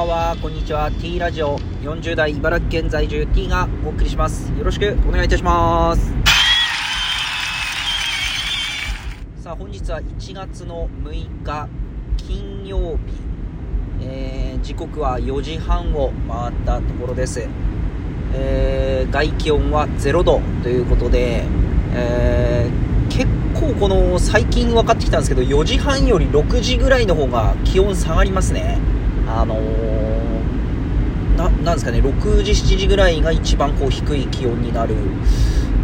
ばんは、こんにちは。T ラジオ40代茨城県在住 T がお送りします。よろしくお願いいたします。さあ、本日は1月の6日、金曜日。えー時刻は4時半を回ったところです。えー外気温は0度ということで、えー結構この最近分かってきたんですけど4時半より6時ぐらいの方が気温下がりますねあのーなんですかね6時7時ぐらいが一番こう低い気温になる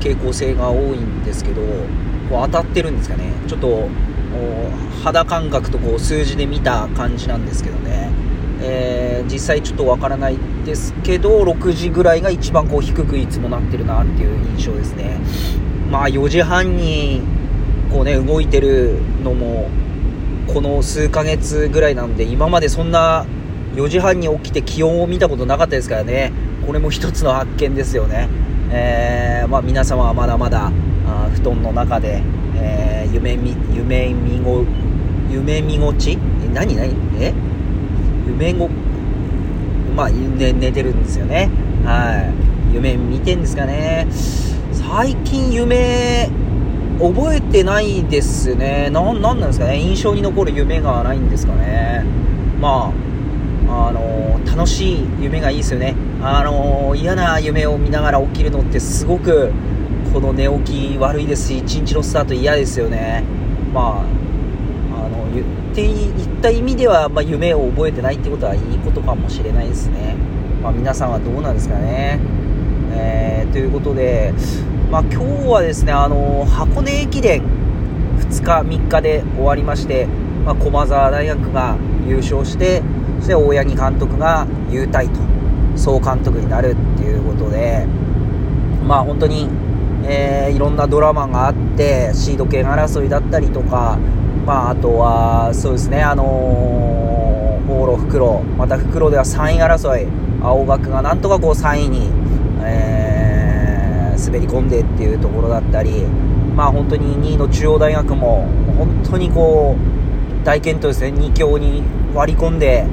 傾向性が多いんですけどこう当たってるんですかね。ちょっと肌感覚とこう数字で見た感じなんですけどね、えー実際ちょっとわからないですけど6時ぐらいが一番こう低くいつもなってるなっていう印象ですね。まあ4時半にこうね動いてるのもこの数ヶ月ぐらいなんで今までそんな4時半に起きて気温を見たことなかったですからね。これも一つの発見ですよね、えーまあ、皆様はまだまだあ布団の中で、えー夢み夢見ご夢見ごち？え何何？え？夢ごまあ、ね、寝てるんですよね。はい。夢見てんですかね。最近夢覚えてないですね。ななんなんですかね。印象に残る夢がないんですかね。まああのー楽しい夢がいいですよね。あのー嫌な夢を見ながら起きるのってすごくこの寝起き悪いですし一日のスタート嫌ですよね。まああの言っていった意味では、まあ、夢を覚えてないってことはいいことかもしれないですね、まあ、皆さんはどうなんですかね。えーということで、まあ、今日はですね、あの箱根駅伝2日、3日で終わりまして、まあ、駒澤大学が優勝して、そして大八木監督が優退と、総監督になるっていうことで、まあ本当に、えーいろんなドラマがあって、シード権争いだったりとか、まああとは、そうですね、あのー、往路袋、また袋では3位争い、青学がなんとかこう3位に、えー滑り込んでっていうところだったり、まあ本当に2位の中央大学も、本当にこう、大健闘ですね、2強に割り込んで、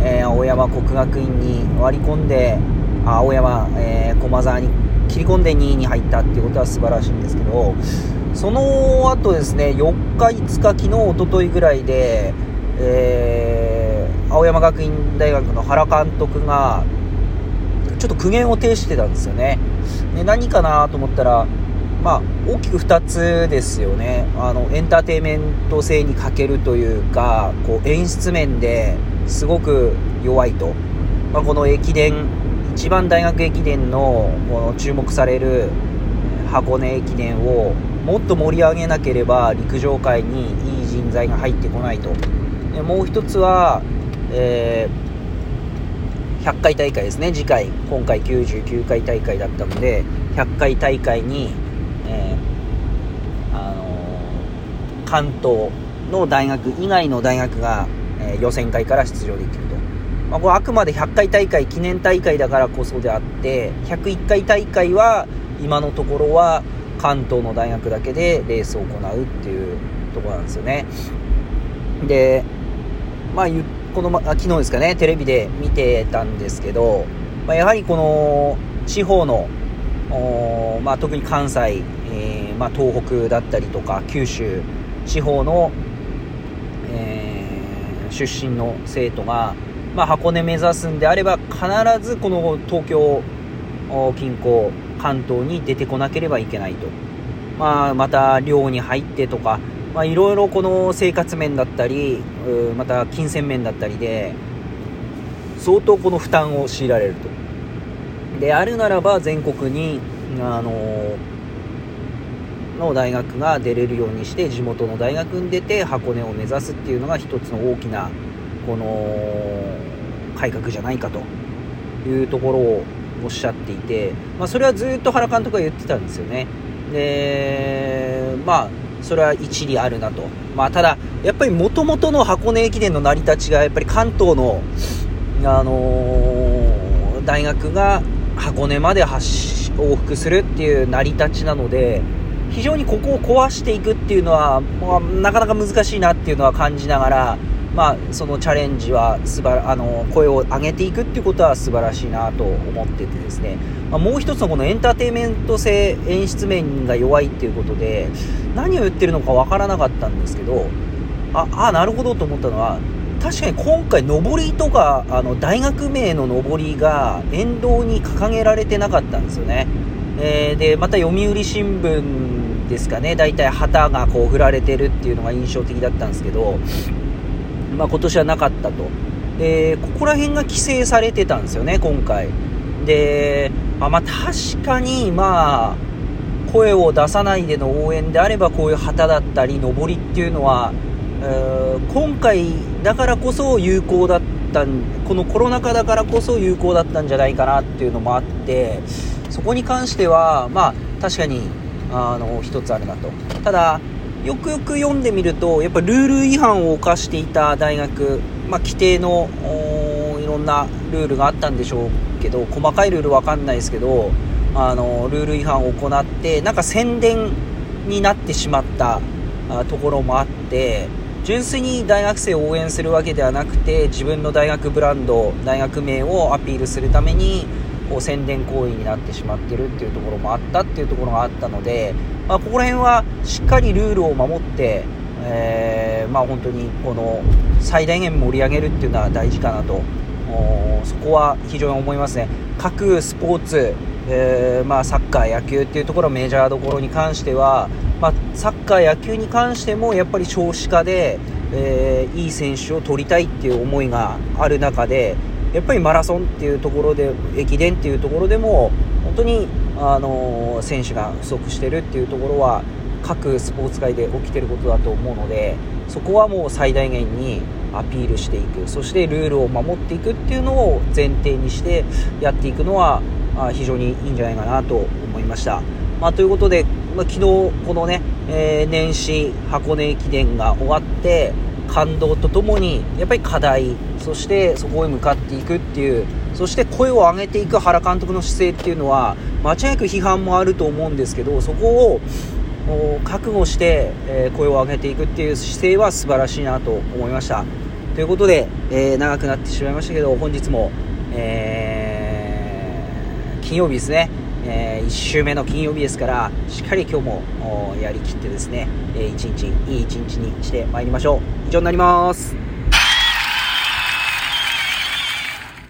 えー青山国学院に割り込んで、青山、えー駒沢に切り込んで2位に入ったっていうことは素晴らしいんですけど、その後ですね、4日、5日、昨日、一昨日ぐらいで、えー青山学院大学の原監督が、ちょっと苦言を呈してたんですよね。で何かなと思ったら、まあ、大きく2つですよね。あのエンターテインメント性に欠けるというかこう演出面ですごく弱いと、まあ、この駅伝一番大学駅伝のこの注目される箱根駅伝をもっと盛り上げなければ陸上界にいい人材が入ってこないと。でもう一つは、えー100回大会ですね。次回今回99回大会だったので100回大会に、えーあのー関東の大学以外の大学が、えー予選会から出場できると、まあ、これあくまで100回大会記念大会だからこそであって101回大会は今のところは関東の大学だけでレースを行うっていうとこなんですよね。でまあ、ゆこの、ま、昨日ですかね、テレビで見てたんですけど、まあ、やはりこの地方の、まあ、特に関西、えーまあ、東北だったりとか、九州地方の、えー出身の生徒が、ま、箱根目指すんであれば、必ずこの東京近郊、関東に出てこなければいけないと。まあ、また寮に入ってとか、まあ、いろいろこの生活面だったり、また金銭面だったりで、相当この負担を強いられると。であるならば全国に、あのの大学が出れるようにして地元の大学に出て箱根を目指すっていうのが一つの大きなこの改革じゃないかというところをおっしゃっていて、まあ、それはずっと原監督が言ってたんですよねでまあそれは一理あるなと、まあ、ただやっぱりもともとの箱根駅伝の成り立ちがやっぱり関東の、あのー大学が箱根まで往復するっていう成り立ちなので非常にここを壊していくっていうのは、まあ、なかなか難しいなっていうのは感じながらまあ、そのチャレンジは素晴あの声を上げていくっていうことは素晴らしいなと思っててですね、まあ、もう一つのこのエンターテインメント性演出面が弱いっていうことで何を言ってるのか分からなかったんですけどああなるほどと思ったのは確かに今回上りとかあの大学名の上りが沿道に掲げられてなかったんですよね、えー、でまた読売新聞ですかね。大体旗がこう振られてるっていうのが印象的だったんですけどまあ、今年はなかったと。で、ここら辺が規制されてたんですよね、今回。で、あまあ、確かに、まあ、声を出さないでの応援であれば、こういう旗だったり、上りっていうのは、今回だからこそ有効だったこのコロナ禍だからこそ有効だったんじゃないかなっていうのもあって、そこに関しては、まあ、確かに、あの、一つあるなと。ただ、よくよく読んでみると、やっぱルール違反を犯していた大学、まあ、規定のいろんなルールがあったんでしょうけど、細かいルールわかんないですけど、あのルール違反を行って、なんか宣伝になってしまったところもあって、純粋に大学生を応援するわけではなくて、自分の大学ブランド、大学名をアピールするために、こう宣伝行為になってしまってるっていうところもあったっていうところがあったので、まあ、ここら辺はしっかりルールを守って、えー、まあ、本当にこの最大限盛り上げるっていうのは大事かなと。そこは非常に思いますね。各スポーツ、えー、まあ、サッカー、野球っていうところメジャーどころに関しては、まあ、サッカー、野球に関してもやっぱり少子化で、えー、いい選手を取りたいっていう思いがある中でやっぱりマラソンっていうところで駅伝っていうところでも本当に、あの選手が不足してるっていうところは各スポーツ界で起きてることだと思うのでそこはもう最大限にアピールしていくそしてルールを守っていくっていうのを前提にしてやっていくのは非常にいいんじゃないかなと思いました。まあ、ということで、まあ、昨日このね、えー、年始箱根駅伝が終わって感動とともにやっぱり課題そしてそこへ向かっていくっていうそして声を上げていく原監督の姿勢っていうのは間違いなく批判もあると思うんですけどそこを覚悟して、え声を上げていくっていう姿勢は素晴らしいなと思いました。ということで、えー、長くなってしまいましたけど本日も、えー、金曜日ですね。えー、1週目の金曜日ですからしっかり今日もやりきってですね、えー、一日いい一日にしてまいりましょう。以上になります。